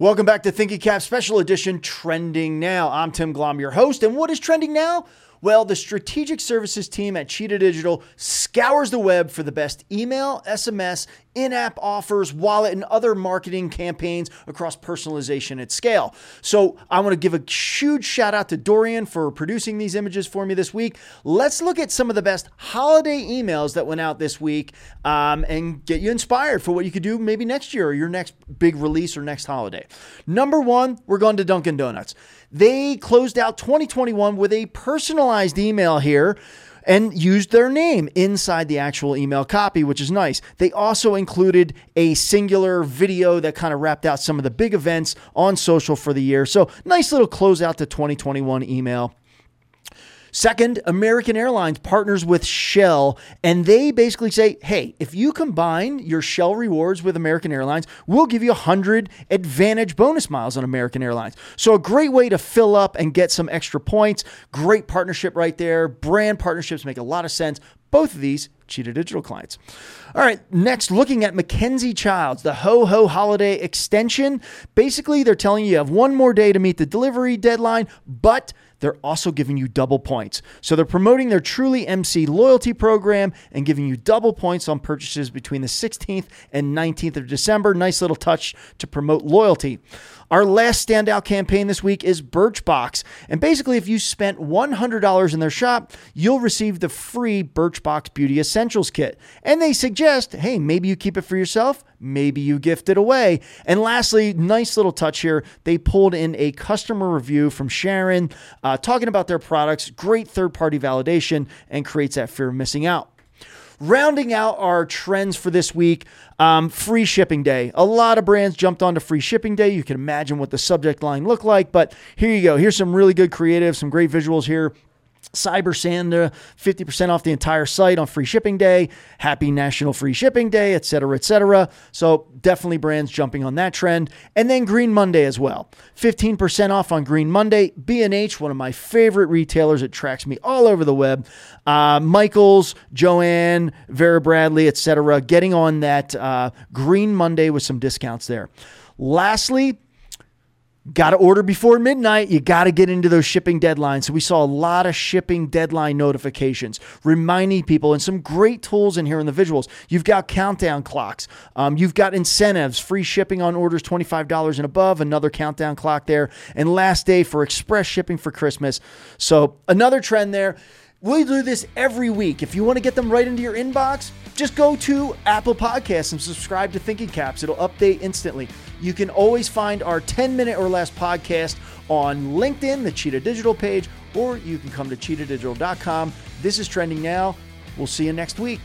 Welcome back to Thinking Cap Special Edition Trending Now. I'm Tim Glomb, your host. And what is trending now? Well, the strategic services team at Cheetah Digital scours the web for the best email, SMS, in app offers, wallet, and other marketing campaigns across personalization at scale. So, I want to give a huge shout out to Dorian for producing these images for me this week. Let's look at some of the best holiday emails that went out this week um, and get you inspired for what you could do maybe next year or your next big release or next holiday. Number one, we're going to Dunkin' Donuts. They closed out 2021 with a personalized email here and used their name inside the actual email copy, which is nice. They also included a singular video that kind of wrapped out some of the big events on social for the year. So, nice little closeout to 2021 email. Second, American Airlines partners with Shell, and they basically say, hey, if you combine your Shell rewards with American Airlines, we'll give you 100 advantage bonus miles on American Airlines. So, a great way to fill up and get some extra points. Great partnership right there. Brand partnerships make a lot of sense. Both of these Cheetah Digital clients. All right, next, looking at Mackenzie Childs, the Ho Ho Holiday Extension. Basically, they're telling you you have one more day to meet the delivery deadline, but they're also giving you double points. So they're promoting their Truly MC loyalty program and giving you double points on purchases between the 16th and 19th of December. Nice little touch to promote loyalty. Our last standout campaign this week is Birchbox. And basically, if you spent $100 in their shop, you'll receive the free Birchbox Beauty Essentials Kit. And they suggest hey, maybe you keep it for yourself, maybe you gift it away. And lastly, nice little touch here, they pulled in a customer review from Sharon uh, talking about their products, great third party validation, and creates that fear of missing out. Rounding out our trends for this week, um, free shipping day. A lot of brands jumped onto free shipping day. You can imagine what the subject line looked like, but here you go. Here's some really good creative, some great visuals here. Cyber Santa, 50% off the entire site on free shipping day, happy national free shipping day, et cetera, et cetera. So definitely brands jumping on that trend. And then Green Monday as well. 15% off on Green Monday. B&H, one of my favorite retailers. It tracks me all over the web. Uh, Michaels, Joann, Vera Bradley, et cetera, getting on that uh, Green Monday with some discounts there. Lastly, Got to order before midnight. You got to get into those shipping deadlines. So we saw a lot of shipping deadline notifications, reminding people, and some great tools in here in the visuals. You've got countdown clocks. Um, you've got incentives, free shipping on orders $25 and above, another countdown clock there, and last day for express shipping for Christmas. So another trend there. We do this every week. If you want to get them right into your inbox, just go to Apple Podcasts and subscribe to Thinking Caps. It'll update instantly. You can always find our 10 minute or less podcast on LinkedIn, the Cheetah Digital page, or you can come to cheetahdigital.com. This is trending now. We'll see you next week.